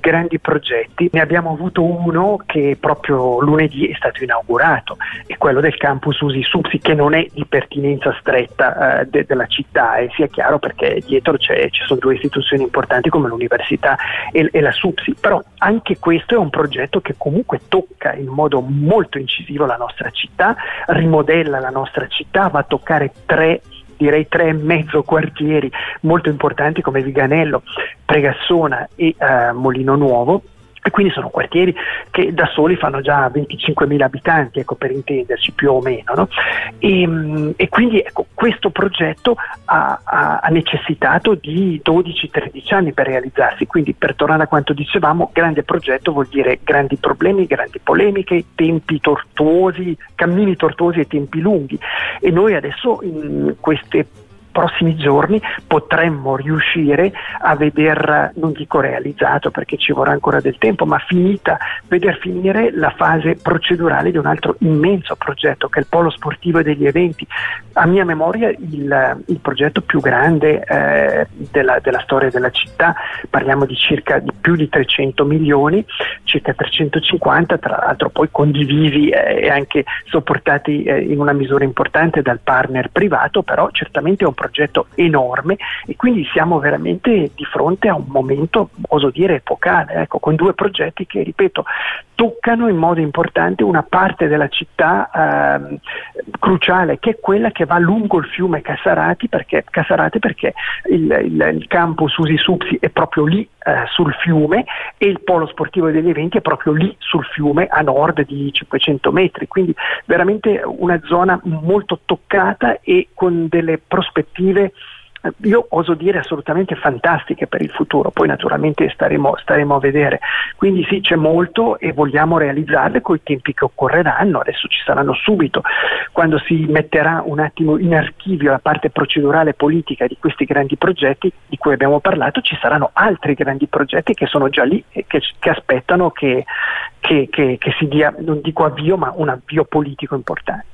grandi progetti. Ne abbiamo avuto uno che proprio lunedì è stato inaugurato, è quello del campus Usi Supsi, che non è di pertinenza stretta eh, de- della città, e sia chiaro perché dietro ci sono due istituzioni importanti come l'università e, e la Supsi, però anche questo è un progetto che comunque tocca in modo molto incisivo la nostra città, rimodella la nostra città, va a toccare tre direi tre e mezzo quartieri molto importanti come Viganello, Pregassona e eh, Molino Nuovo e quindi sono quartieri che da soli fanno già 25.000 abitanti, ecco, per intenderci più o meno. No? E, mm, e, quindi ecco, questo progetto ha, ha necessitato di 12-13 anni per realizzarsi. Quindi, per tornare a quanto dicevamo, grande progetto vuol dire grandi problemi, grandi polemiche, tempi tortuosi, cammini tortuosi e tempi lunghi. E noi adesso in queste prossimi giorni potremmo riuscire a veder, non dico realizzato perché ci vorrà ancora del tempo, ma finita, veder finire la fase procedurale di un altro immenso progetto che è il Polo Sportivo degli Eventi. A mia memoria il, il progetto più grande eh, della, della, storia della città, parliamo di circa di più di 300 milioni, circa 350, tra l'altro poi condivisi eh, e anche sopportati eh, in una misura importante dal partner privato, però certamente è un progetto enorme e quindi siamo veramente di fronte a un momento, oso dire, epocale, ecco, con due progetti che, ripeto, toccano in modo importante una parte della città eh, cruciale, che è quella che va lungo il fiume Cassarati, perché, Cassarate perché il, il, il campus Usi Supsi è proprio lì eh, sul fiume e il polo sportivo degli eventi è proprio lì sul fiume a nord di 500 metri, quindi veramente una zona molto toccata e con delle prospettive io oso dire assolutamente fantastiche per il futuro, poi naturalmente staremo, staremo, a vedere. Quindi sì, c'è molto e vogliamo realizzarle con i tempi che occorreranno, adesso ci saranno subito, quando si metterà un attimo in archivio la parte procedurale politica di questi grandi progetti di cui abbiamo parlato, ci saranno altri grandi progetti che sono già lì e che, che aspettano che, che, che si dia, non dico avvio, ma un avvio politico importante.